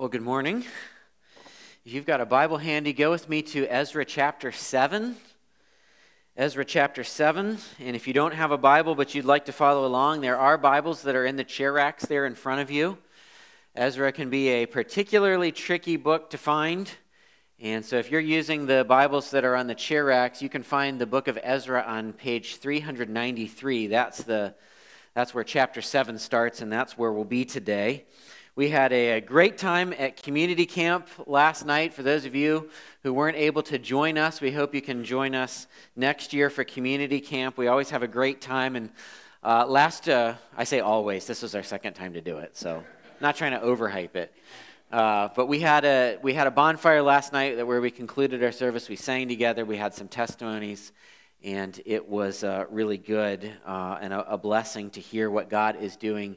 Well, good morning. If you've got a Bible handy, go with me to Ezra chapter 7. Ezra chapter 7. And if you don't have a Bible but you'd like to follow along, there are Bibles that are in the chair racks there in front of you. Ezra can be a particularly tricky book to find. And so if you're using the Bibles that are on the chair racks, you can find the book of Ezra on page 393. That's, the, that's where chapter 7 starts, and that's where we'll be today. We had a, great time at community camp last night. For those of you who weren't able to join us, we hope you can join us next year for community camp. We always have a great time. And uh, last, uh, I say always, this was our second time to do it, so not trying to overhype it. Uh, but we had a we had a bonfire last night where we concluded our service. We sang together. We had some testimonies, and it was uh, really good uh, and a, a blessing to hear what God is doing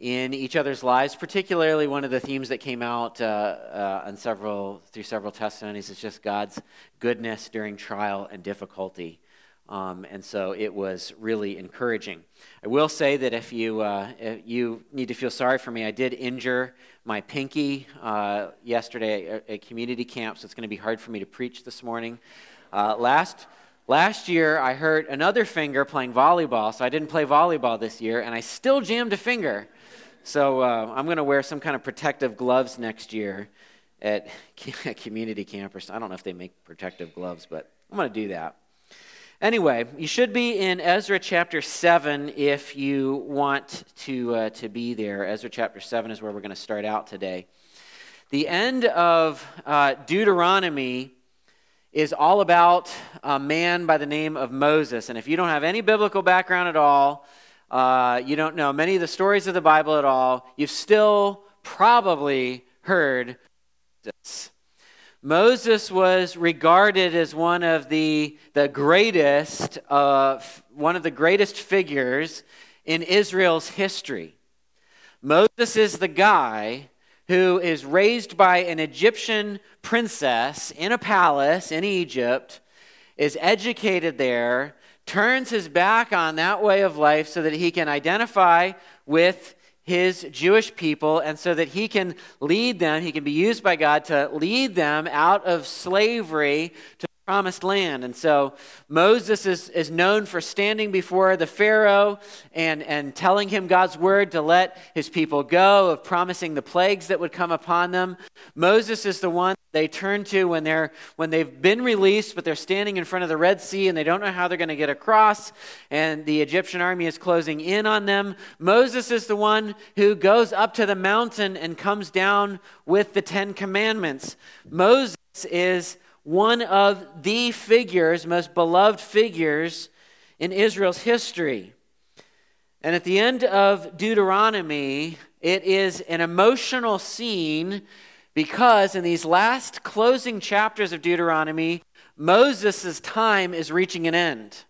in each other's lives. Particularly, one of the themes that came out uh, uh, on several through several testimonies is just God's goodness during trial and difficulty. Um, and so it was really encouraging. I will say that if you uh, if you need to feel sorry for me, I did injure my pinky uh, yesterday at, at, community camp, so it's going to be hard for me to preach this morning. Uh, last Last year, I hurt another finger playing volleyball, so I didn't play volleyball this year, and I still jammed a finger. So uh, I'm going to wear some kind of protective gloves next year at community camp. Or I don't know if they make protective gloves, but I'm going to do that. Anyway, you should be in Ezra chapter 7 if you want to, uh, to be there. Ezra chapter 7 is where we're going to start out today. The end of uh, Deuteronomy is all about a man by the name of Moses. And if you don't have any biblical background at all, uh, you don't know many of the stories of the Bible at all, you've still probably heard this. Moses was regarded as one of the, the greatest, uh, one of the greatest figures in Israel's history. Moses is the guy who is raised by an Egyptian princess in a palace in Egypt, is educated there, turns his back on that way of life so that he can identify with his Jewish people and so that he can lead them, he can be used by God to lead them out of slavery to promised land. And so Moses is, is known for standing before the Pharaoh and, and telling him God's word to let his people go, of promising the plagues that would come upon them. Moses is the one they turn to when, they're, when they've been released, but they're standing in front of the Red Sea and they don't know how they're going to get across, and the Egyptian army is closing in on them. Moses is the one who goes up to the mountain and comes down with the Ten Commandments. Moses is one of the figures, most beloved figures in Israel's history. And at the end of Deuteronomy, it is an emotional scene because in these last closing chapters of Deuteronomy, Moses' time is reaching an end.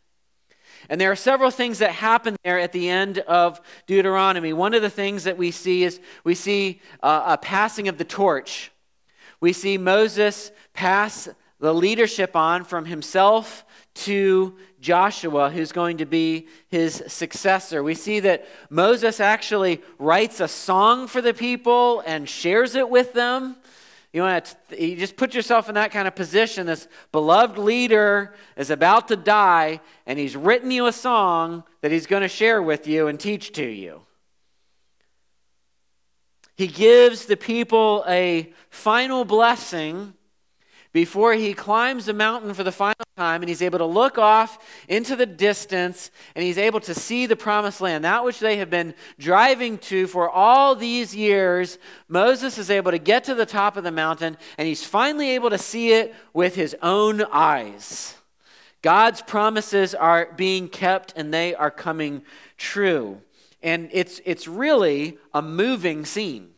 And there are several things that happen there at the end of Deuteronomy. One of the things that we see is we see uh, a passing of the torch. We see Moses pass the leadership on from himself to Joshua, who's going to be his successor. We see that Moses actually writes a song for the people and shares it with them. You want to you just put yourself in that kind of position. This beloved leader is about to die, and he's written you a song that he's going to share with you and teach to you. He gives the people a final blessing before he climbs the mountain for the final time and he's able to look off into the distance and he's able to see the promised land, that which they have been driving to for all these years. Moses is able to get to the top of the mountain and he's finally able to see it with his own eyes. God's promises are being kept and they are coming true. And it's, it's really a moving scene.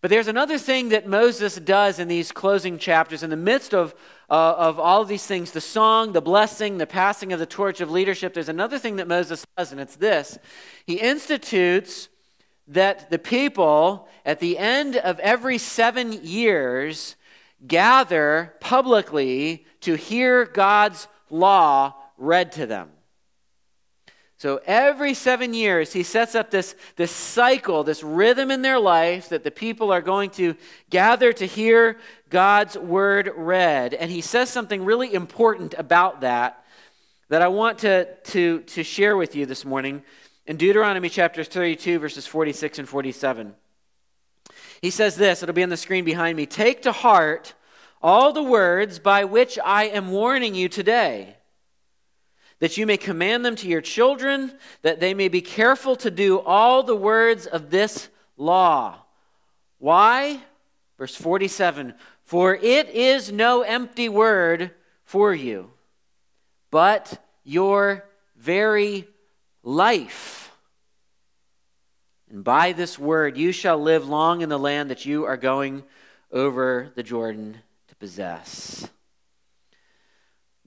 But there's another thing that Moses does in these closing chapters in the midst of, uh, of all of these things the song, the blessing, the passing of the torch of leadership. There's another thing that Moses does, and it's this He institutes that the people, at the end of every seven years, gather publicly to hear God's law read to them. So every seven years, he sets up this, this cycle, this rhythm in their life that the people are going to gather to hear God's word read. And he says something really important about that that I want to, to, to share with you this morning in Deuteronomy chapter 32, verses 46 and 47. He says this, it'll be on the screen behind me Take to heart all the words by which I am warning you today that you may command them to your children, that they may be careful to do all the words of this law. Why? Verse 47 For it is no empty word for you, but your very life. And by this word you shall live long in the land that you are going over the Jordan to possess.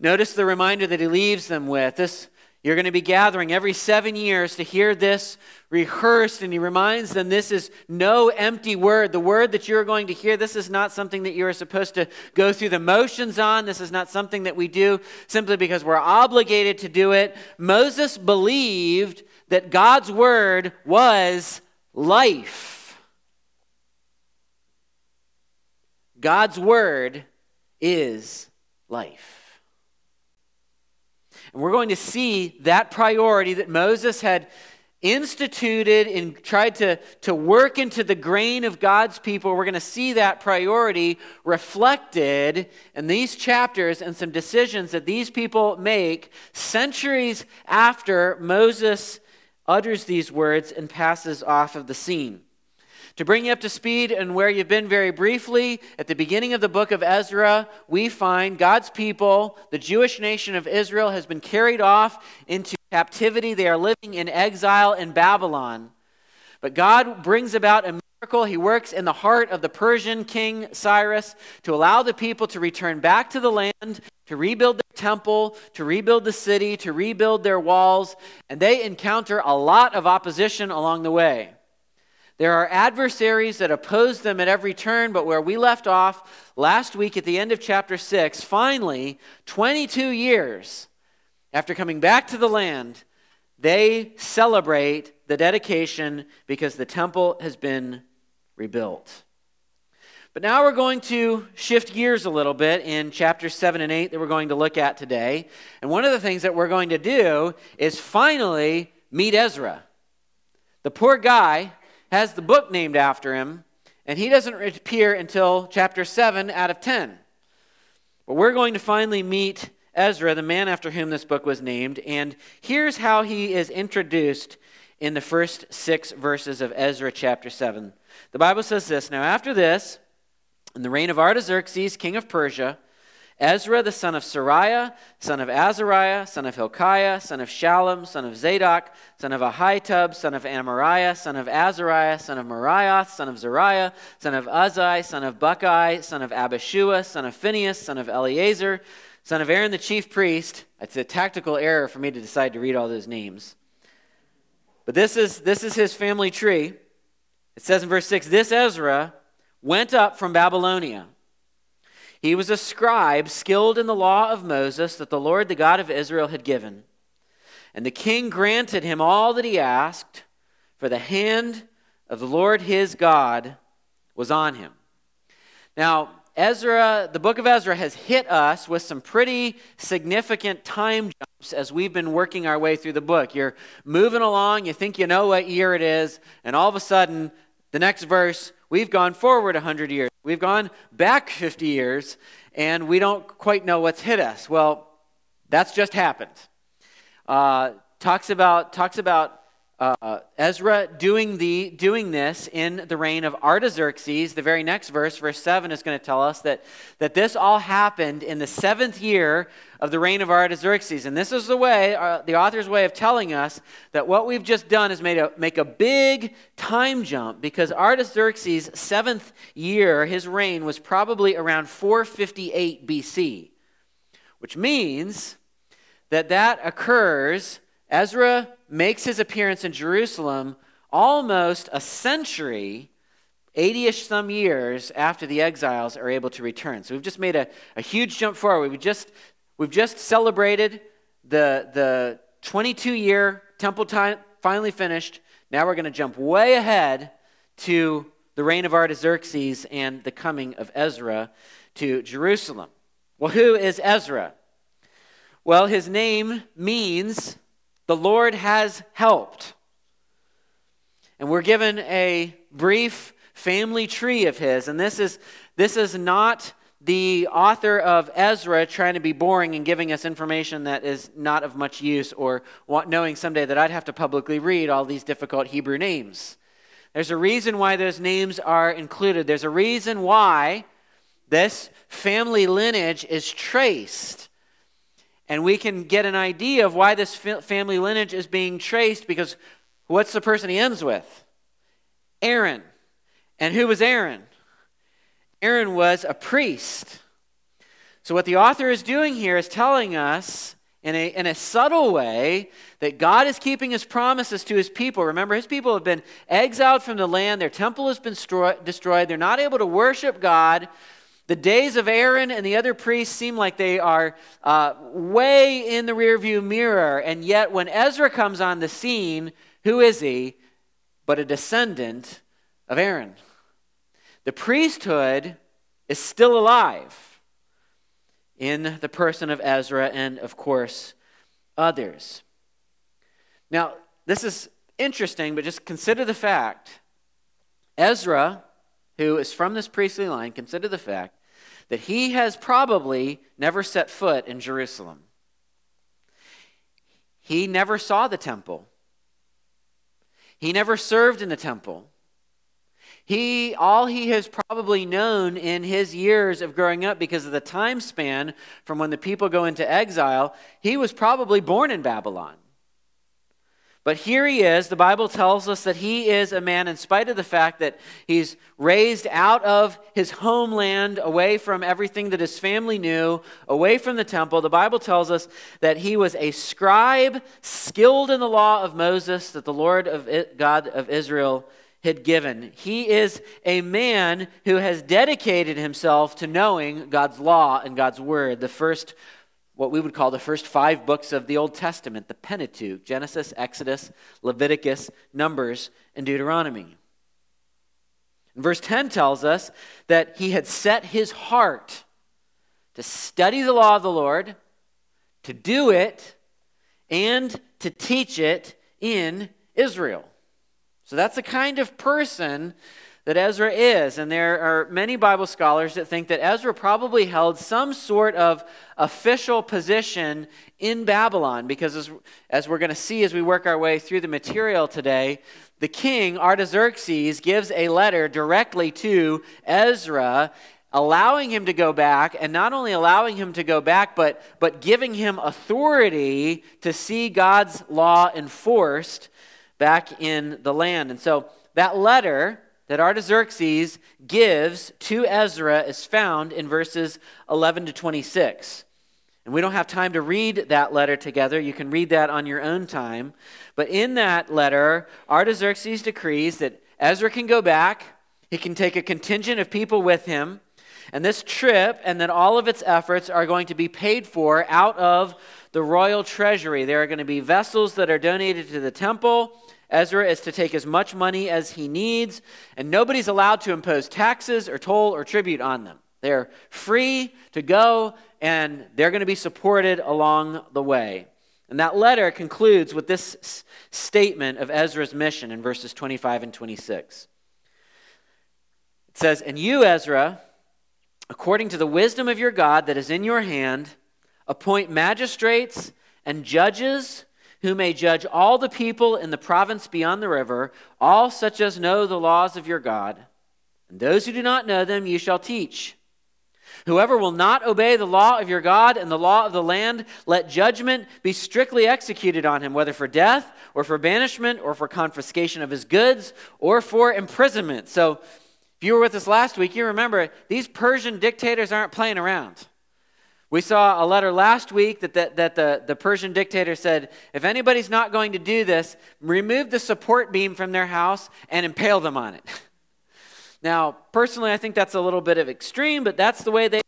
Notice the reminder that he leaves them with. This, you're going to be gathering every seven years to hear this rehearsed, and he reminds them this is no empty word. The word that you're going to hear, this is not something that you are supposed to go through the motions on. This is not something that we do simply because we're obligated to do it. Moses believed that God's word was life. God's word is life. And we're going to see that priority that Moses had instituted and tried to, to work into the grain of God's people. We're going to see that priority reflected in these chapters and some decisions that these people make centuries after Moses utters these words and passes off of the scene. To bring you up to speed and where you've been very briefly, at the beginning of the book of Ezra, we find God's people, the Jewish nation of Israel, has been carried off into captivity. They are living in exile in Babylon. But God brings about a miracle. He works in the heart of the Persian king Cyrus to allow the people to return back to the land, to rebuild their temple, to rebuild the city, to rebuild their walls. And they encounter a lot of opposition along the way. There are adversaries that oppose them at every turn, but where we left off last week at the end of chapter 6, finally, 22 years after coming back to the land, they celebrate the dedication because the temple has been rebuilt. But now we're going to shift gears a little bit in chapters 7 and 8 that we're going to look at today. And one of the things that we're going to do is finally meet Ezra. The poor guy has the book named after him, and he doesn't appear until chapter 7 out of 10. But we're going to finally meet Ezra, the man after whom this book was named, and here's how he is introduced in the first six verses of Ezra chapter 7. The Bible says this Now, after this, in the reign of Artaxerxes, king of Persia, Ezra the son of Seraiah, son of Azariah, son of Hilkiah, son of Shallum, son of Zadok, son of Ahitub, son of Amariah, son of Azariah, son of Meraioth, son of Zariah, son of Uzzi, son of Bukai, son of Abishua, son of Phinehas, son of Eleazar, son of Aaron the chief priest. It's a tactical error for me to decide to read all those names. But this is, this is his family tree. It says in verse 6 This Ezra went up from Babylonia he was a scribe skilled in the law of Moses that the Lord, the God of Israel, had given. And the king granted him all that he asked, for the hand of the Lord his God was on him. Now, Ezra, the book of Ezra has hit us with some pretty significant time jumps as we've been working our way through the book. You're moving along, you think you know what year it is, and all of a sudden, the next verse, we've gone forward 100 years. We've gone back 50 years and we don't quite know what's hit us. Well, that's just happened. Uh, talks about, talks about uh, Ezra doing, the, doing this in the reign of Artaxerxes. The very next verse, verse 7, is going to tell us that, that this all happened in the seventh year of the reign of Artaxerxes. And this is the way, uh, the author's way of telling us that what we've just done is made a, make a big time jump because Artaxerxes' seventh year, his reign, was probably around 458 BC, which means that that occurs Ezra makes his appearance in Jerusalem almost a century, 80 ish some years after the exiles are able to return. So we've just made a, a huge jump forward. We've just, we've just celebrated the, the 22 year temple time finally finished. Now we're going to jump way ahead to the reign of Artaxerxes and the coming of Ezra to Jerusalem. Well, who is Ezra? Well, his name means the Lord has helped. And we're given a brief family tree of his. And this is, this is not the author of Ezra trying to be boring and giving us information that is not of much use or knowing someday that I'd have to publicly read all these difficult Hebrew names. There's a reason why those names are included. There's a reason why this family lineage is traced. And we can get an idea of why this family lineage is being traced because what's the person he ends with? Aaron. And who was Aaron? Aaron was a priest. So, what the author is doing here is telling us in a, in a subtle way that God is keeping his promises to his people. Remember, his people have been exiled from the land, their temple has been destroyed, they're not able to worship God. The days of Aaron and the other priests seem like they are uh, way in the rearview mirror. And yet, when Ezra comes on the scene, who is he but a descendant of Aaron? The priesthood is still alive in the person of Ezra and, of course, others. Now, this is interesting, but just consider the fact Ezra, who is from this priestly line, consider the fact that he has probably never set foot in Jerusalem. He never saw the temple. He never served in the temple. He, all he has probably known in his years of growing up, because of the time span from when the people go into exile, he was probably born in Babylon. But here he is. The Bible tells us that he is a man, in spite of the fact that he's raised out of his homeland, away from everything that his family knew, away from the temple. The Bible tells us that he was a scribe skilled in the law of Moses that the Lord of God of Israel had given. He is a man who has dedicated himself to knowing God's law and God's word. The first, what we would call the first five books of the Old Testament, the Pentateuch Genesis, Exodus, Leviticus, Numbers, and Deuteronomy. And verse 10 tells us that he had set his heart to study the law of the Lord, to do it, and to teach it in Israel. So that's the kind of person that Ezra is. And there are many Bible scholars that think that Ezra probably held some sort of official position in Babylon, because as, as we're going to see as we work our way through the material today, the king, Artaxerxes, gives a letter directly to Ezra. Allowing him to go back, and not only allowing him to go back, but, but giving him authority to see God's law enforced back in the land. And so that letter that Artaxerxes gives to Ezra is found in verses 11 to 26. And we don't have time to read that letter together. You can read that on your own time. But in that letter, Artaxerxes decrees that Ezra can go back, he can take a contingent of people with him, and this trip and that all of its efforts are going to be paid for out of the royal treasury. There are going to be vessels that are donated to the temple Ezra is to take as much money as he needs, and nobody's allowed to impose taxes or toll or tribute on them. They're free to go, and they're going to be supported along the way. And that letter concludes with this statement of Ezra's mission in verses 25 and 26. It says, And you, Ezra, according to the wisdom of your God that is in your hand, appoint magistrates and judges who may judge all the people in the province beyond the river, all such as know the laws of your God. And those who do not know them you shall teach. Whoever will not obey the law of your God and the law of the land, let judgment be strictly executed on him, whether for death or for banishment or for confiscation of his goods or for imprisonment. So, if you were with us last week, you remember these Persian dictators aren't playing around. We saw a letter last week that, the, that the, the Persian dictator said if anybody's not going to do this, remove the support beam from their house and impale them on it. now, personally, I think that's a little bit of extreme, but that's the way they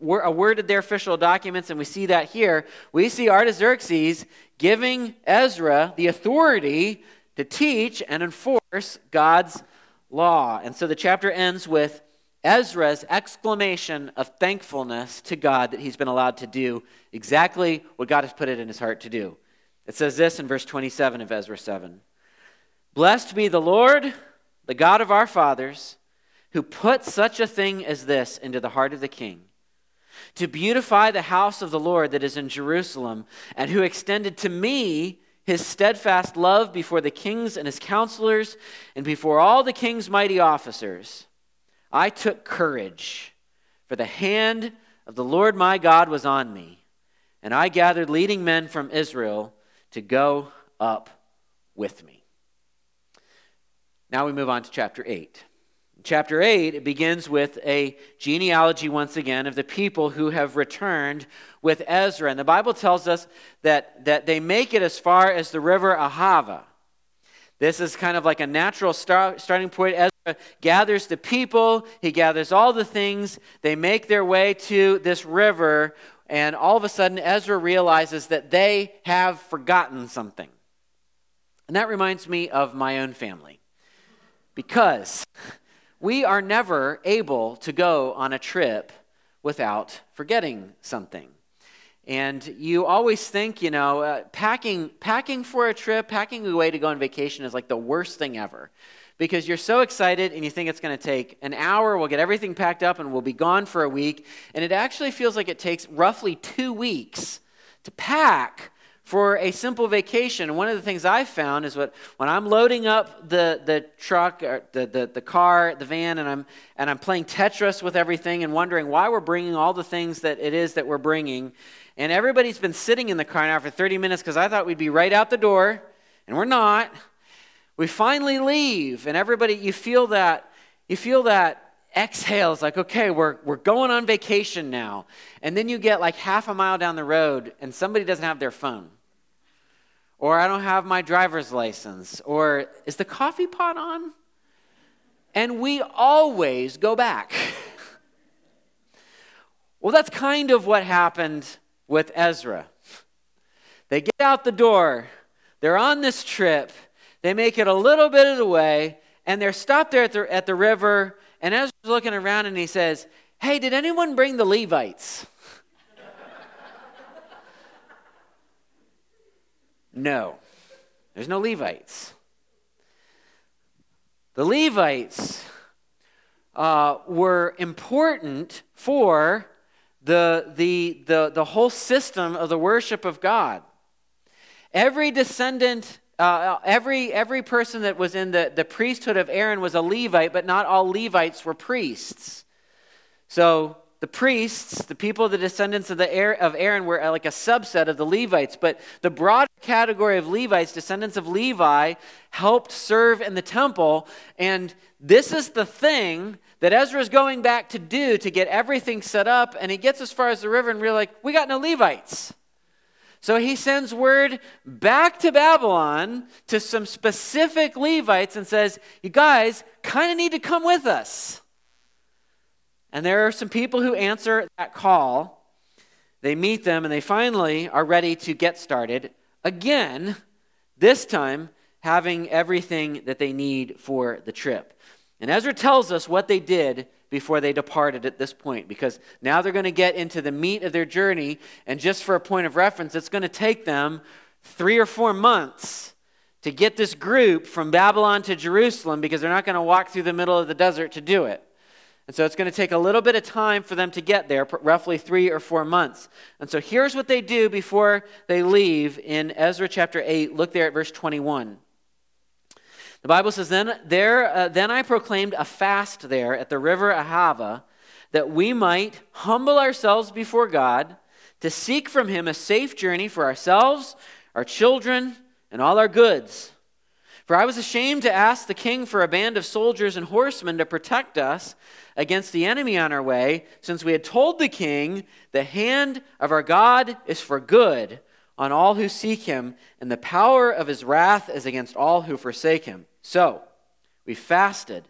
uh, worded their official documents, and we see that here. We see Artaxerxes giving Ezra the authority to teach and enforce God's law. And so the chapter ends with Ezra's exclamation of thankfulness to God that he's been allowed to do exactly what God has put it in his heart to do. It says this in verse 27 of Ezra 7 Blessed be the Lord, the God of our fathers, who put such a thing as this into the heart of the king, to beautify the house of the Lord that is in Jerusalem, and who extended to me his steadfast love before the kings and his counselors, and before all the king's mighty officers. I took courage, for the hand of the Lord my God was on me, and I gathered leading men from Israel to go up with me. Now we move on to chapter 8. In chapter 8, it begins with a genealogy once again of the people who have returned with Ezra. And the Bible tells us that, that they make it as far as the river Ahava. This is kind of like a natural start, starting point. Gathers the people, he gathers all the things. They make their way to this river, and all of a sudden, Ezra realizes that they have forgotten something. And that reminds me of my own family. Because we are never able to go on a trip without forgetting something. And you always think, you know, uh, packing, packing for a trip, packing away to go on vacation is like the worst thing ever. Because you're so excited and you think it's going to take an hour, we'll get everything packed up and we'll be gone for a week. And it actually feels like it takes roughly two weeks to pack for a simple vacation. And one of the things I've found is what when I'm loading up the, the truck, or the, the, the car, the van, and I'm, and I'm playing Tetris with everything and wondering why we're bringing all the things that it is that we're bringing and everybody's been sitting in the car now for 30 minutes because I thought we'd be right out the door, and we're not. We finally leave, and everybody, you feel that, you feel that exhales like, okay, we're, we're going on vacation now. And then you get like half a mile down the road, and somebody doesn't have their phone. Or I don't have my driver's license. Or is the coffee pot on? And we always go back. well, that's kind of what happened with Ezra. They get out the door, they're on this trip, they make it a little bit of the way, and they're stopped there at the, at the river. And Ezra's looking around and he says, Hey, did anyone bring the Levites? no, there's no Levites. The Levites uh, were important for the, the, the, the whole system of the worship of God. Every descendant, uh, every, every person that was in the, the priesthood of Aaron was a Levite, but not all Levites were priests. So the priests, the people, the descendants of, the, of Aaron, were like a subset of the Levites. But the broad category of Levites, descendants of Levi, helped serve in the temple. And this is the thing that Ezra is going back to do to get everything set up, and he gets as far as the river and we're like, we got no Levites. So he sends word back to Babylon to some specific Levites and says, You guys kind of need to come with us. And there are some people who answer that call. They meet them and they finally are ready to get started. Again, this time having everything that they need for the trip. And Ezra tells us what they did before they departed at this point, because now they're going to get into the meat of their journey. And just for a point of reference, it's going to take them three or four months to get this group from Babylon to Jerusalem because they're not going to walk through the middle of the desert to do it. And so it's going to take a little bit of time for them to get there, roughly three or four months. And so here's what they do before they leave in Ezra chapter 8. Look there at verse 21. The Bible says, Then, there, uh, then I proclaimed a fast there at the river Ahava, that we might humble ourselves before God to seek from him a safe journey for ourselves, our children, and all our goods. For I was ashamed to ask the king for a band of soldiers and horsemen to protect us against the enemy on our way, since we had told the king, The hand of our God is for good on all who seek him, and the power of his wrath is against all who forsake him. So we fasted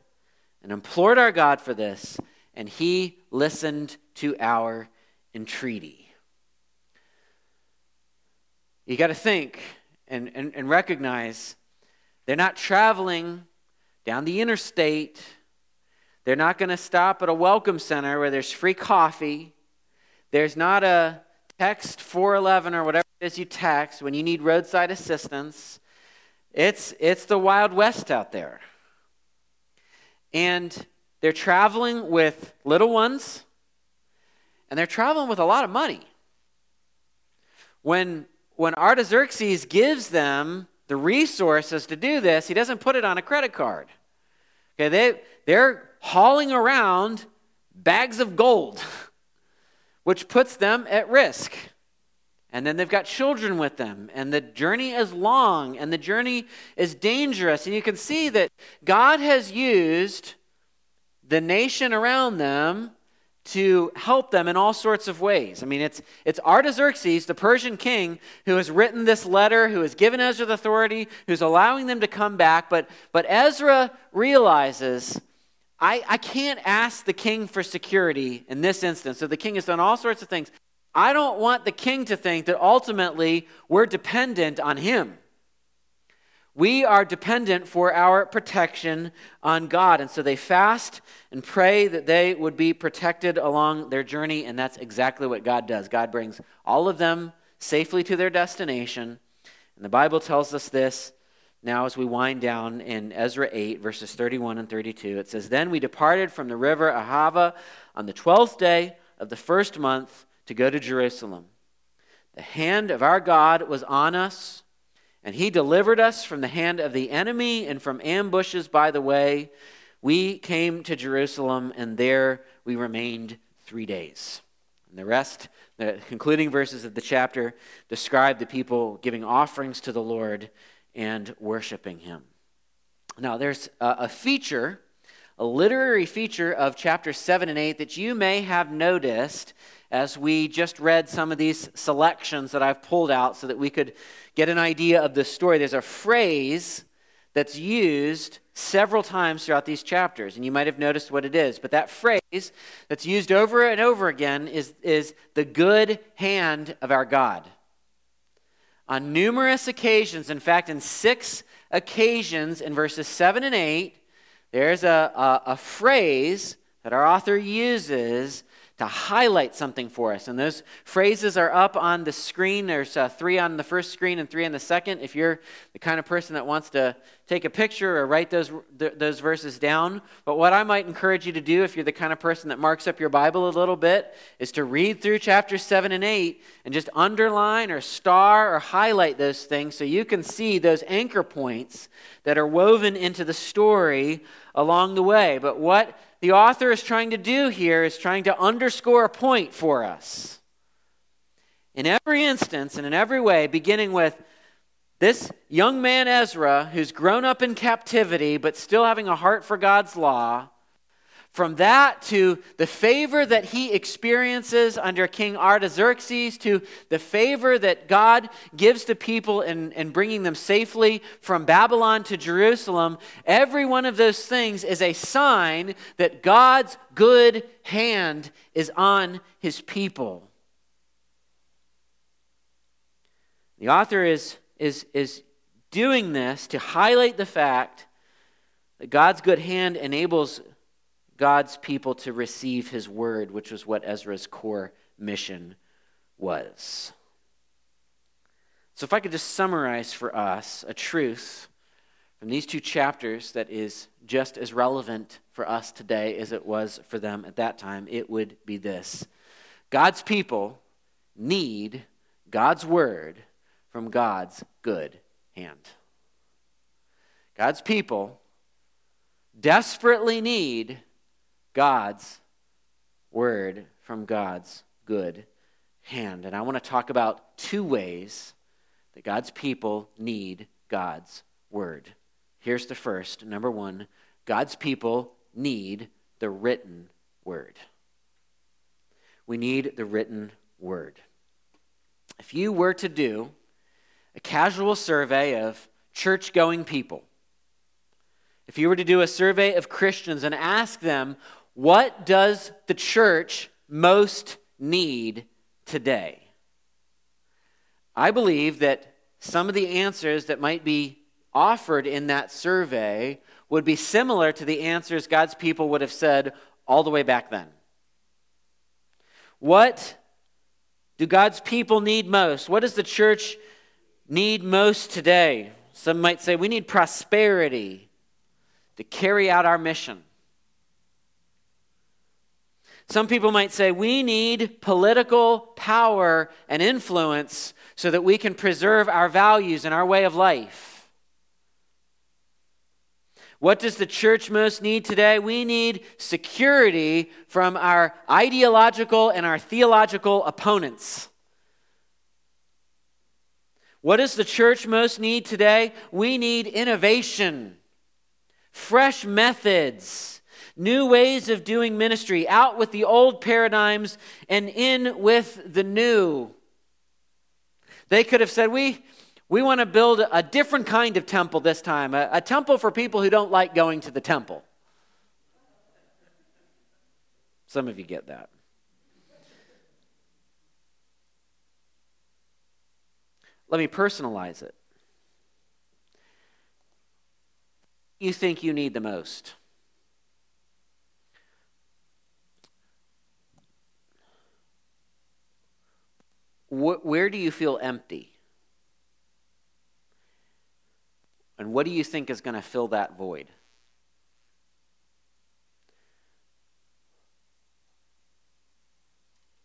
and implored our God for this, and he listened to our entreaty. You got to think and, and, and recognize they're not traveling down the interstate. They're not going to stop at a welcome center where there's free coffee. There's not a text 411 or whatever it is you text when you need roadside assistance. It's, it's the Wild West out there. And they're traveling with little ones, and they're traveling with a lot of money. When, when Artaxerxes gives them the resources to do this, he doesn't put it on a credit card. Okay, they, they're hauling around bags of gold, which puts them at risk. And then they've got children with them, and the journey is long, and the journey is dangerous. And you can see that God has used the nation around them to help them in all sorts of ways. I mean, it's, it's Artaxerxes, the Persian king, who has written this letter, who has given Ezra the authority, who's allowing them to come back. But, but Ezra realizes, I, I can't ask the king for security in this instance. So the king has done all sorts of things. I don't want the king to think that ultimately we're dependent on him. We are dependent for our protection on God. And so they fast and pray that they would be protected along their journey. And that's exactly what God does. God brings all of them safely to their destination. And the Bible tells us this now as we wind down in Ezra 8, verses 31 and 32. It says, Then we departed from the river Ahava on the twelfth day of the first month to go to Jerusalem. The hand of our God was on us and he delivered us from the hand of the enemy and from ambushes by the way. We came to Jerusalem, and there we remained three days. And the rest, the concluding verses of the chapter, describe the people giving offerings to the Lord and worshiping him. Now, there's a, feature, a literary feature of chapter 7 and 8 that you may have noticed as we just read some of these selections that I've pulled out so that we could get an idea of the story. There's a phrase that's used several times throughout these chapters, and you might have noticed what it is. But that phrase that's used over and over again is, is the good hand of our God. On numerous occasions, in fact, in six occasions in verses 7 and 8, there's a, a, a phrase that our author uses to highlight something for us. And those phrases are up on the screen. There's uh, three on the first screen and three on the second. If you're the kind of person that wants to take a picture or write those, th- those verses down. But what I might encourage you to do, if you're the kind of person that marks up your Bible a little bit, is to read through chapters 7 and 8 and just underline or star or highlight those things so you can see those anchor points that are woven into the story along the way. But what the author is trying to do here is trying to underscore a point for us. In every instance and in every way, beginning with this young man Ezra, who's grown up in captivity but still having a heart for God's law, from that to the favor that he experiences under King Artaxerxes, to the favor that God gives to people in, in bringing them safely from Babylon to Jerusalem, every one of those things is a sign that God's good hand is on his people. The author is, is, is doing this to highlight the fact that God's good hand enables God's people to receive his word, which was what Ezra's core mission was. So, if I could just summarize for us a truth from these two chapters that is just as relevant for us today as it was for them at that time, it would be this God's people need God's word from God's good hand. God's people desperately need God's word from God's good hand. And I want to talk about two ways that God's people need God's word. Here's the first. Number one, God's people need the written word. We need the written word. If you were to do a casual survey of church going people, if you were to do a survey of Christians and ask them, what does the church most need today? I believe that some of the answers that might be offered in that survey would be similar to the answers God's people would have said all the way back then. What do God's people need most? What does the church need most today? Some might say we need prosperity to carry out our mission. Some people might say we need political power and influence so that we can preserve our values and our way of life. What does the church most need today? We need security from our ideological and our theological opponents. What does the church most need today? We need innovation, fresh methods, new ways of doing ministry, out with the old paradigms and in with the new. They could have said, We, we want to build a different kind of temple this time, a, a temple for people who don't like going to the temple. Some of you get that. Let me personalize it. You think you need the most? Where do you feel empty? And what do you think is going to fill that void?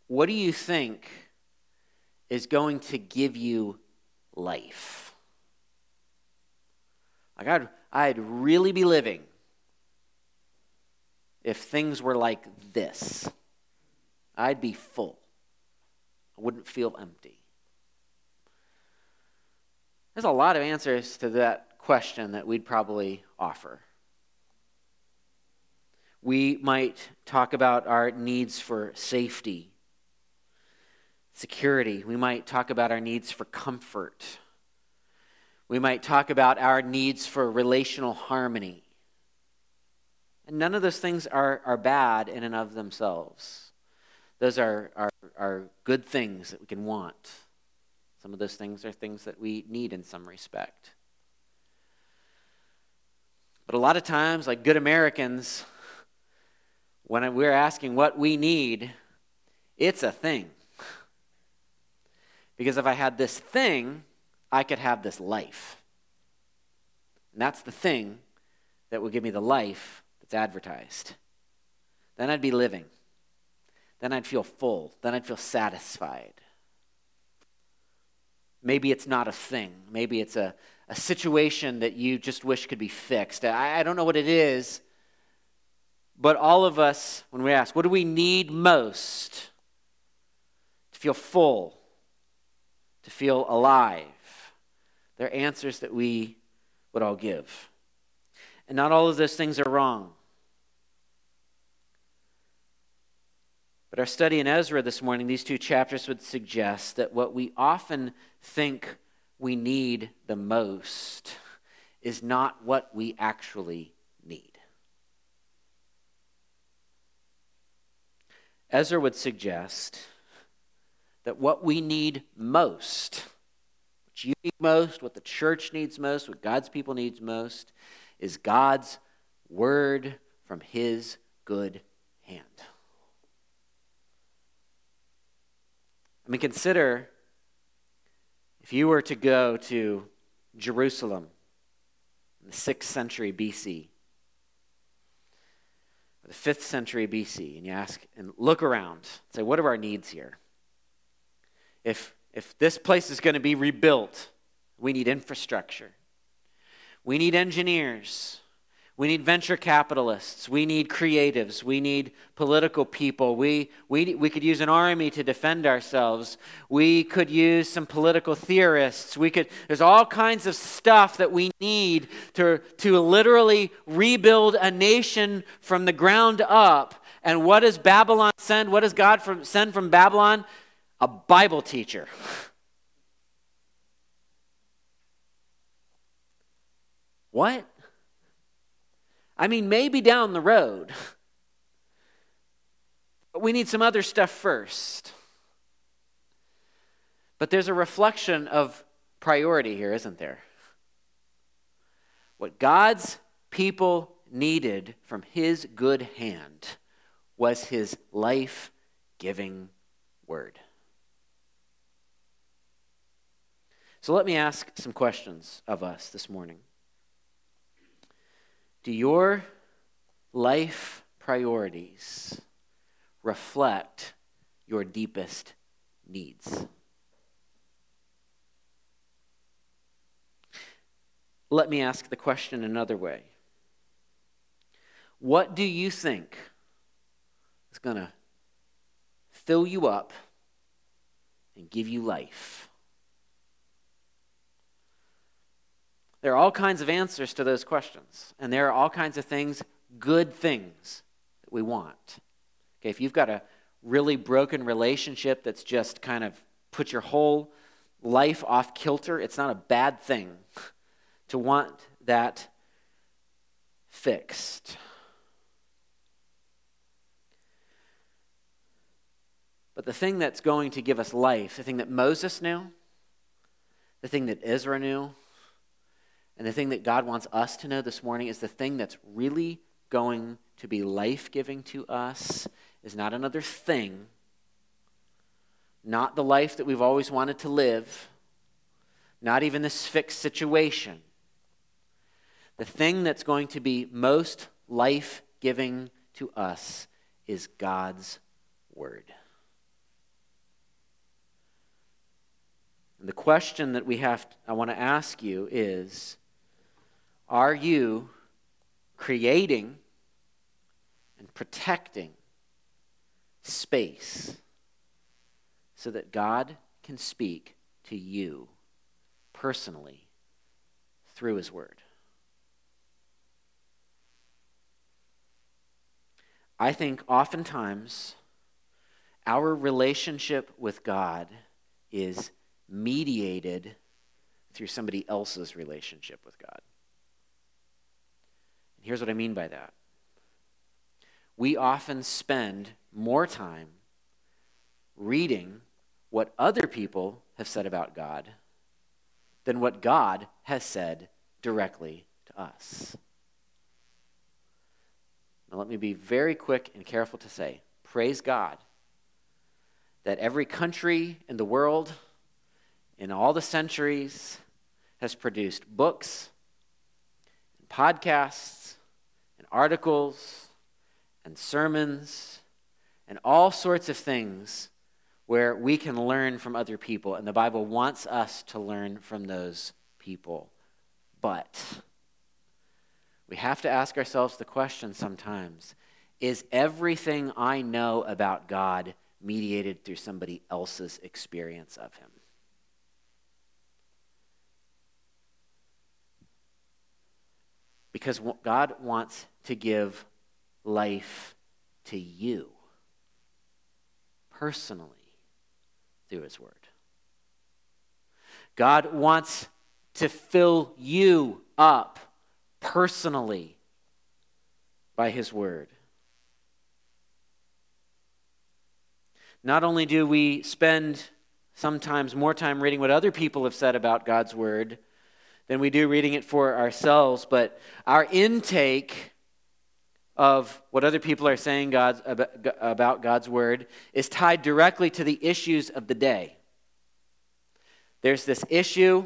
What do you think is going to give you life. Like I'd, I'd really be living if things were like this. I'd be full. I wouldn't feel empty. There's a lot of answers to that question that we'd probably offer. We might talk about our needs for safety security. We might talk about our needs for comfort. We might talk about our needs for relational harmony. And none of those things are, are bad in and of themselves. Those are, are, are good things that we can want. Some of those things are things that we need in some respect. But a lot of times, like good Americans, when we're asking what we need, it's a thing. Because if I had this thing, I could have this life. And that's the thing that would give me the life that's advertised. Then I'd be living. Then I'd feel full. Then I'd feel satisfied. Maybe it's not a thing. Maybe it's a, a situation that you just wish could be fixed. I, I don't know what it is. But all of us, when we ask, what do we need most to feel full, to feel alive. They're answers that we would all give. And not all of those things are wrong. But our study in Ezra this morning, these two chapters would suggest that what we often think we need the most is not what we actually need. Ezra would suggest that what we need most, what you need most, what the church needs most, what God's people needs most, is God's word from his good hand. I mean, consider if you were to go to Jerusalem in the 6th century BC, or the 5th century BC, and you ask and look around, say, what are our needs here? if, if this place is going to be rebuilt, we need infrastructure. We need engineers. We need venture capitalists. We need creatives. We need political people. We, we, we could use an army to defend ourselves. We could use some political theorists. We could, there's all kinds of stuff that we need to, to literally rebuild a nation from the ground up. And what does Babylon send? What does God from, send from Babylon? a Bible teacher. What? I mean, maybe down the road. But we need some other stuff first. But there's a reflection of priority here, isn't there? What God's people needed from his good hand was his life giving word. So let me ask some questions of us this morning. Do your life priorities reflect your deepest needs? Let me ask the question another way. What do you think is going to fill you up and give you life? There are all kinds of answers to those questions, and there are all kinds of things, good things, that we want. Okay, if you've got a really broken relationship that's just kind of put your whole life off kilter, it's not a bad thing to want that fixed. But the thing that's going to give us life, the thing that Moses knew, the thing that Ezra knew, and the thing that God wants us to know this morning is the thing that's really going to be life giving to us is not another thing, not the life that we've always wanted to live, not even this fixed situation. The thing that's going to be most life giving to us is God's Word. And the question that we have, I want to ask you is Are you creating and protecting space so that God can speak to you personally through His Word? I think oftentimes our relationship with God is mediated through somebody else's relationship with God. Here's what I mean by that we often spend more time reading what other people have said about God than what God has said directly to us. Now, let me be very quick and careful to say praise God that every country in the world in all the centuries has produced books, podcasts, articles, and sermons, and all sorts of things where we can learn from other people. And the Bible wants us to learn from those people. But we have to ask ourselves the question sometimes is everything I know about God mediated through somebody else's experience of Him? Because God wants to give life to you personally through His Word. God wants to fill you up personally by His Word. Not only do we spend sometimes more time reading what other people have said about God's Word, than we do reading it for ourselves. But our intake of what other people are saying God's, about God's word is tied directly to the issues of the day. There's this issue.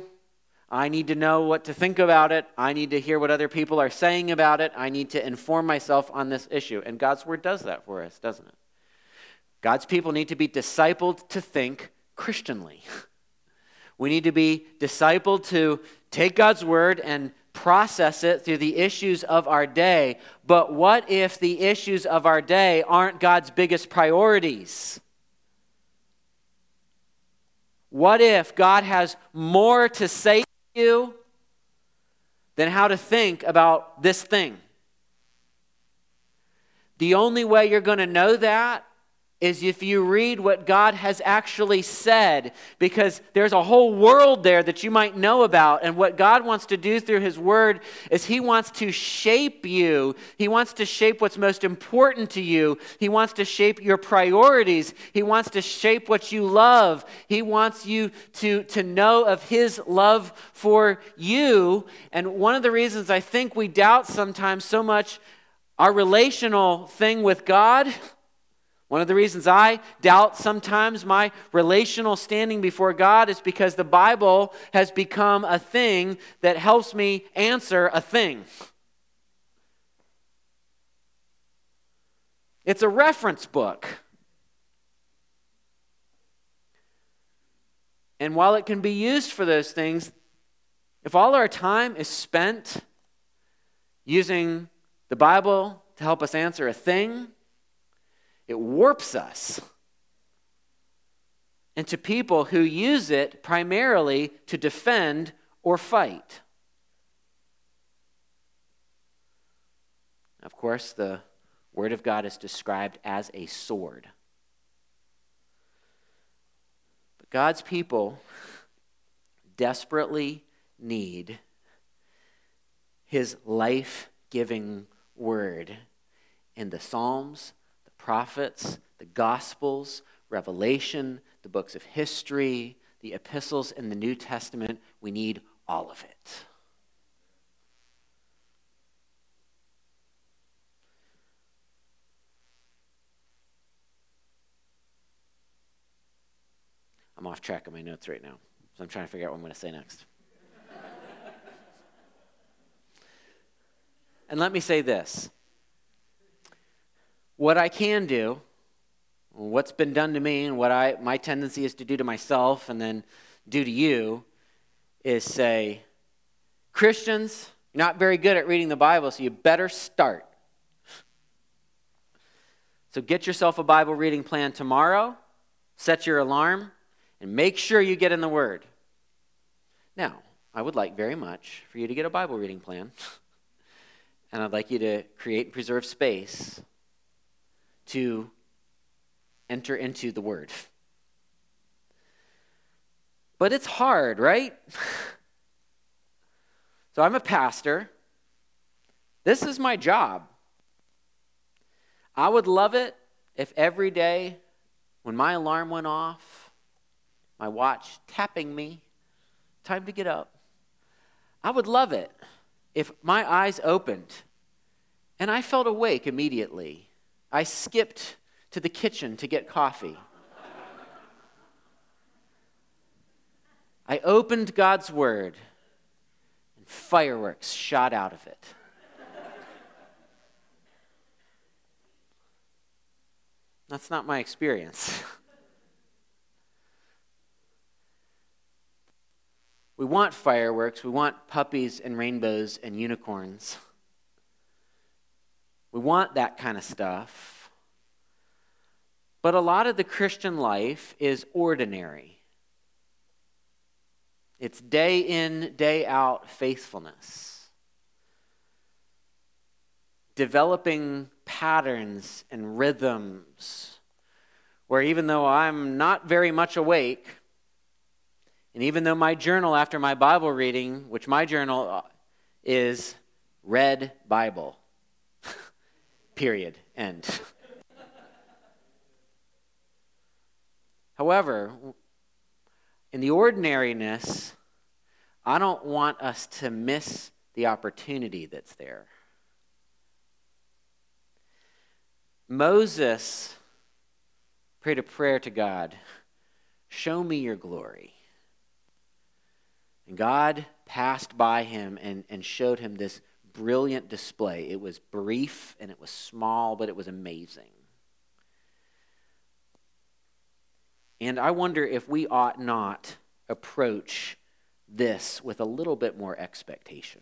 I need to know what to think about it. I need to hear what other people are saying about it. I need to inform myself on this issue. And God's word does that for us, doesn't it? God's people need to be discipled to think Christianly. We need to be discipled to take God's word and process it through the issues of our day. But what if the issues of our day aren't God's biggest priorities? What if God has more to say to you than how to think about this thing? The only way you're going to know that is if you read what God has actually said, because there's a whole world there that you might know about. And what God wants to do through His Word is He wants to shape you. He wants to shape what's most important to you. He wants to shape your priorities. He wants to shape what you love. He wants you to, to know of His love for you. And one of the reasons I think we doubt sometimes so much our relational thing with God one of the reasons I doubt sometimes my relational standing before God is because the Bible has become a thing that helps me answer a thing. It's a reference book. And while it can be used for those things, if all our time is spent using the Bible to help us answer a thing, it warps us into people who use it primarily to defend or fight. Of course, the Word of God is described as a sword. But God's people desperately need His life giving Word in the Psalms prophets, the Gospels, Revelation, the books of history, the epistles in the New Testament. We need all of it. I'm off track of my notes right now, so I'm trying to figure out what I'm going to say next. and let me say this what I can do, what's been done to me, and what I, my tendency is to do to myself and then do to you, is say, Christians, you're not very good at reading the Bible, so you better start. So get yourself a Bible reading plan tomorrow, set your alarm, and make sure you get in the Word. Now, I would like very much for you to get a Bible reading plan, and I'd like you to create and preserve space to enter into the Word. But it's hard, right? so I'm a pastor. This is my job. I would love it if every day when my alarm went off, my watch tapping me, time to get up, I would love it if my eyes opened and I felt awake immediately I skipped to the kitchen to get coffee. I opened God's Word, and fireworks shot out of it. That's not my experience. we want fireworks, we want puppies and rainbows and unicorns. We want that kind of stuff. But a lot of the Christian life is ordinary. It's day in, day out faithfulness. Developing patterns and rhythms where even though I'm not very much awake, and even though my journal after my Bible reading, which my journal uh, is read Bible, Period. End. However, in the ordinariness, I don't want us to miss the opportunity that's there. Moses prayed a prayer to God Show me your glory. And God passed by him and, and showed him this brilliant display. It was brief and it was small, but it was amazing. And I wonder if we ought not approach this with a little bit more expectation.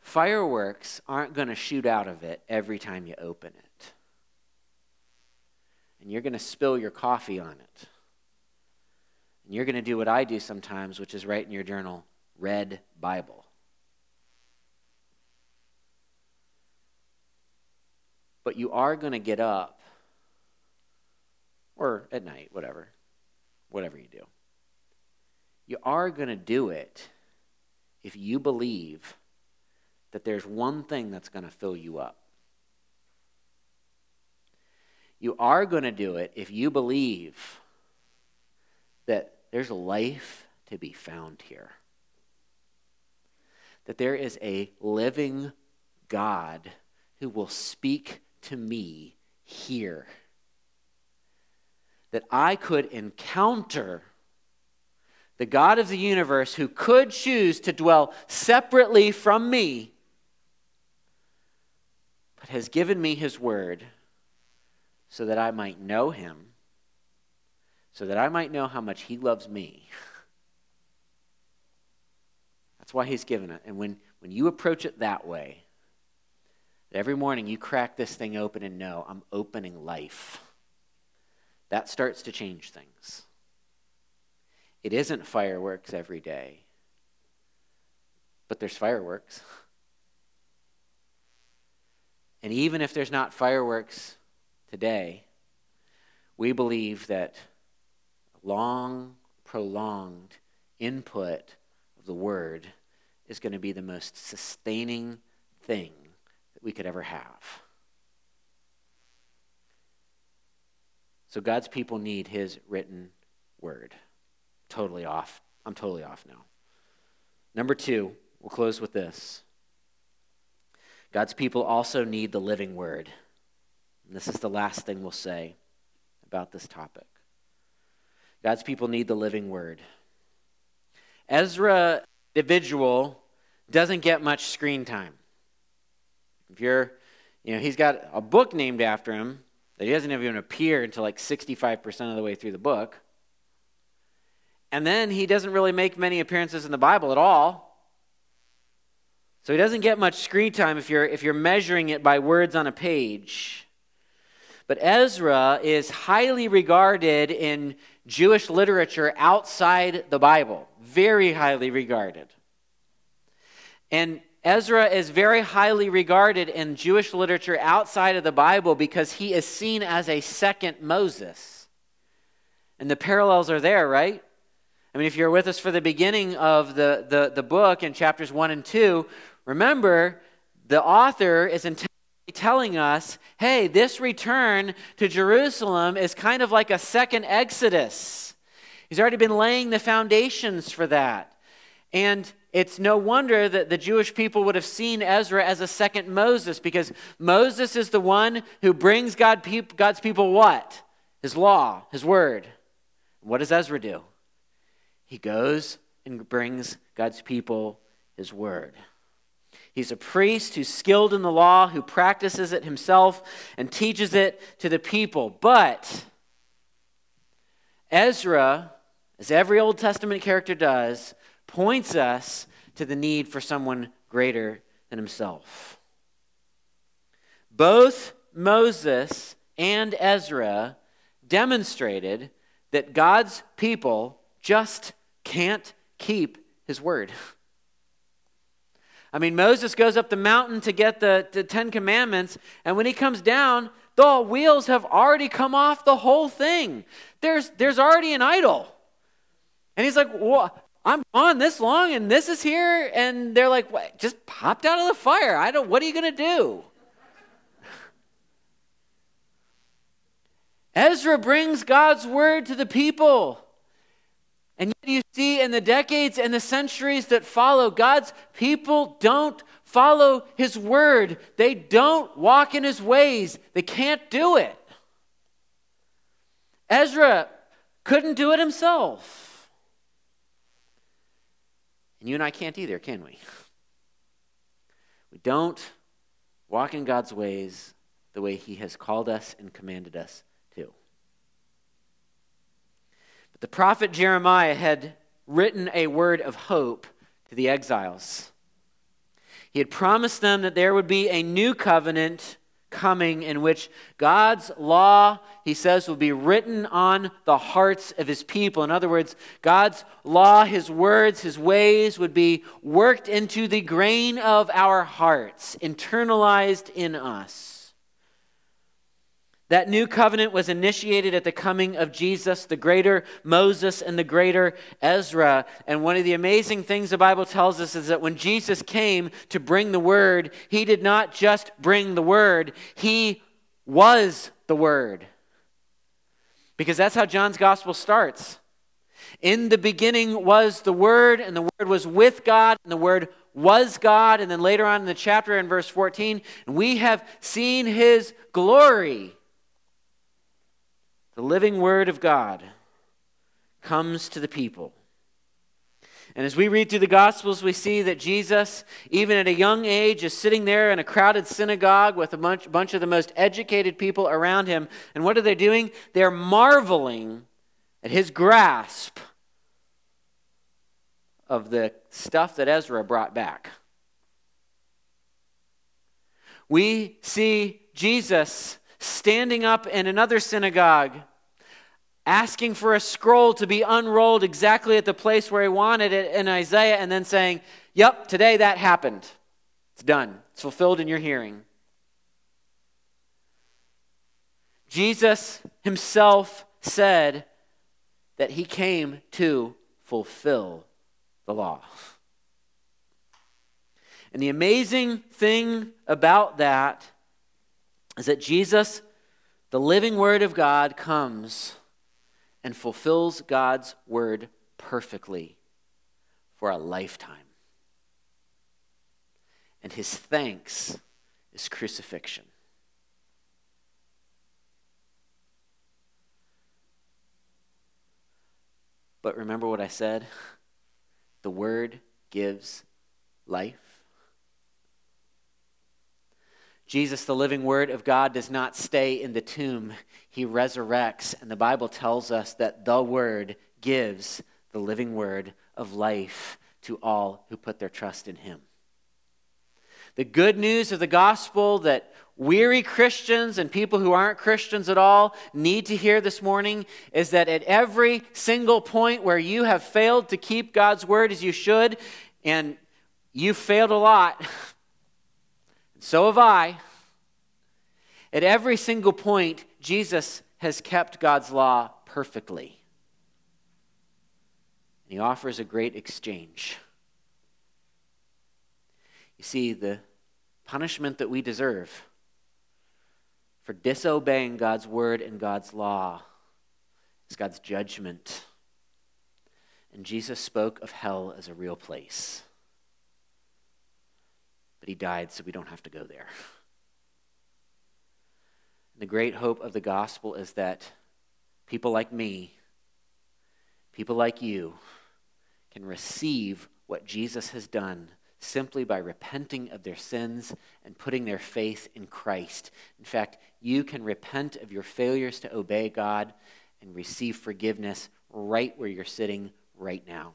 Fireworks aren't going to shoot out of it every time you open it. And you're going to spill your coffee on it. And you're going to do what I do sometimes, which is write in your journal, read Bible. But you are going to get up, or at night, whatever, whatever you do. You are going to do it if you believe that there's one thing that's going to fill you up. You are going to do it if you believe that there's life to be found here. That there is a living God who will speak to me here. That I could encounter the God of the universe who could choose to dwell separately from me, but has given me his word so that I might know him, so that I might know how much he loves me. That's why he's given it. And when, when you approach it that way, every morning you crack this thing open and know I'm opening life, that starts to change things. It isn't fireworks every day, but there's fireworks. And even if there's not fireworks today, we believe that long, prolonged input of the Word is going to be the most sustaining thing that we could ever have. So God's people need His written Word totally off. I'm totally off now. Number two, we'll close with this. God's people also need the living word. And this is the last thing we'll say about this topic. God's people need the living word. Ezra, individual, doesn't get much screen time. If you're, you know, he's got a book named after him that he doesn't even appear until like 65% of the way through the book. And then he doesn't really make many appearances in the Bible at all. So he doesn't get much screen time if you're, if you're measuring it by words on a page. But Ezra is highly regarded in Jewish literature outside the Bible, very highly regarded. And Ezra is very highly regarded in Jewish literature outside of the Bible because he is seen as a second Moses. And the parallels are there, right? I mean, if you're with us for the beginning of the, the, the book in chapters 1 and 2, remember the author is intentionally telling us hey, this return to Jerusalem is kind of like a second Exodus. He's already been laying the foundations for that. And it's no wonder that the Jewish people would have seen Ezra as a second Moses because Moses is the one who brings God, God's people what? His law, his word. What does Ezra do? He goes and brings God's people his word. He's a priest who's skilled in the law, who practices it himself and teaches it to the people. But Ezra, as every Old Testament character does, points us to the need for someone greater than himself. Both Moses and Ezra demonstrated that God's people just can't keep his word. I mean, Moses goes up the mountain to get the, the Ten Commandments, and when he comes down, the wheels have already come off the whole thing. There's, there's already an idol. And he's like, well, I'm on this long, and this is here. And they're like, what? just popped out of the fire. I don't, what are you going to do? Ezra brings God's word to the people. And yet you see in the decades and the centuries that follow, God's people don't follow his word. They don't walk in his ways. They can't do it. Ezra couldn't do it himself. And you and I can't either, can we? We don't walk in God's ways the way he has called us and commanded us to. But The prophet Jeremiah had written a word of hope to the exiles. He had promised them that there would be a new covenant coming in which God's law, he says, will be written on the hearts of his people. In other words, God's law, his words, his ways would be worked into the grain of our hearts, internalized in us. That new covenant was initiated at the coming of Jesus, the greater Moses and the greater Ezra. And one of the amazing things the Bible tells us is that when Jesus came to bring the word, he did not just bring the word, he was the word. Because that's how John's gospel starts. In the beginning was the Word, and the Word was with God, and the Word was God. And then later on in the chapter, in verse 14, we have seen His glory. The living Word of God comes to the people. And as we read through the Gospels, we see that Jesus, even at a young age, is sitting there in a crowded synagogue with a bunch, bunch of the most educated people around him. And what are they doing? They're marveling at his grasp of the stuff that Ezra brought back. We see Jesus standing up in another synagogue asking for a scroll to be unrolled exactly at the place where he wanted it in Isaiah, and then saying, Yep, today that happened. It's done, it's fulfilled in your hearing. Jesus himself said that he came to fulfill the law. And the amazing thing about that is that Jesus, the living Word of God, comes and fulfills God's word perfectly for a lifetime. And his thanks is crucifixion. But remember what I said? The word gives life. Jesus, the living word of God, does not stay in the tomb. He resurrects. And the Bible tells us that the word gives the living word of life to all who put their trust in him. The good news of the gospel that weary Christians and people who aren't Christians at all need to hear this morning is that at every single point where you have failed to keep God's word as you should, and you failed a lot, So have I. At every single point, Jesus has kept God's law perfectly. And he offers a great exchange. You see, the punishment that we deserve for disobeying God's word and God's law is God's judgment. And Jesus spoke of hell as a real place he died so we don't have to go there. The great hope of the gospel is that people like me, people like you, can receive what Jesus has done simply by repenting of their sins and putting their faith in Christ. In fact, you can repent of your failures to obey God and receive forgiveness right where you're sitting right now.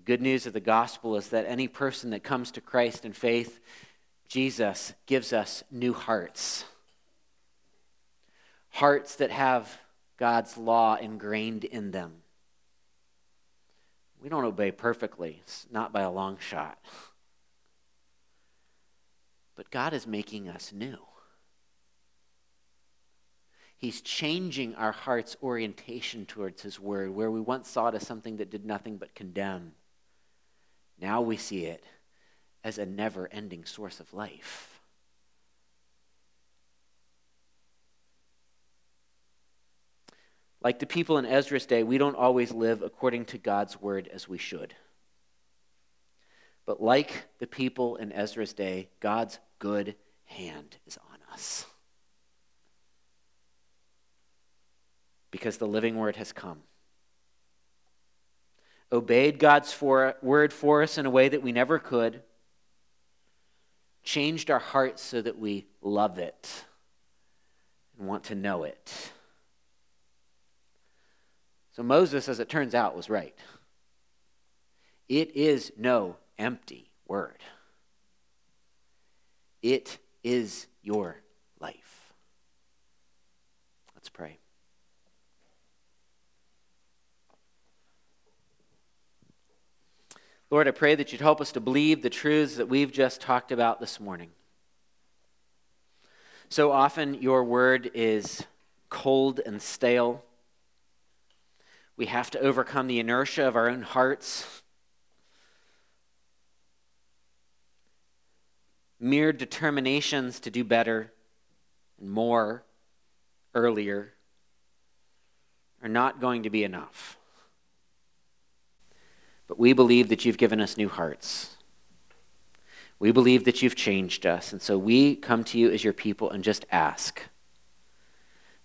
The good news of the gospel is that any person that comes to Christ in faith, Jesus gives us new hearts. Hearts that have God's law ingrained in them. We don't obey perfectly, not by a long shot. But God is making us new. He's changing our heart's orientation towards His Word, where we once saw it as something that did nothing but condemn. Now we see it as a never ending source of life. Like the people in Ezra's day, we don't always live according to God's word as we should. But like the people in Ezra's day, God's good hand is on us. Because the living word has come obeyed God's for, word for us in a way that we never could, changed our hearts so that we love it and want to know it. So Moses, as it turns out, was right. It is no empty word. It is your life. Let's pray. Lord, I pray that you'd help us to believe the truths that we've just talked about this morning. So often, your word is cold and stale. We have to overcome the inertia of our own hearts. Mere determinations to do better and more earlier are not going to be enough. But we believe that you've given us new hearts. We believe that you've changed us. And so we come to you as your people and just ask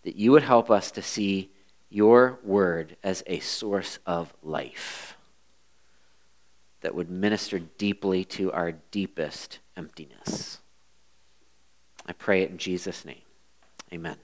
that you would help us to see your word as a source of life that would minister deeply to our deepest emptiness. I pray it in Jesus' name. Amen.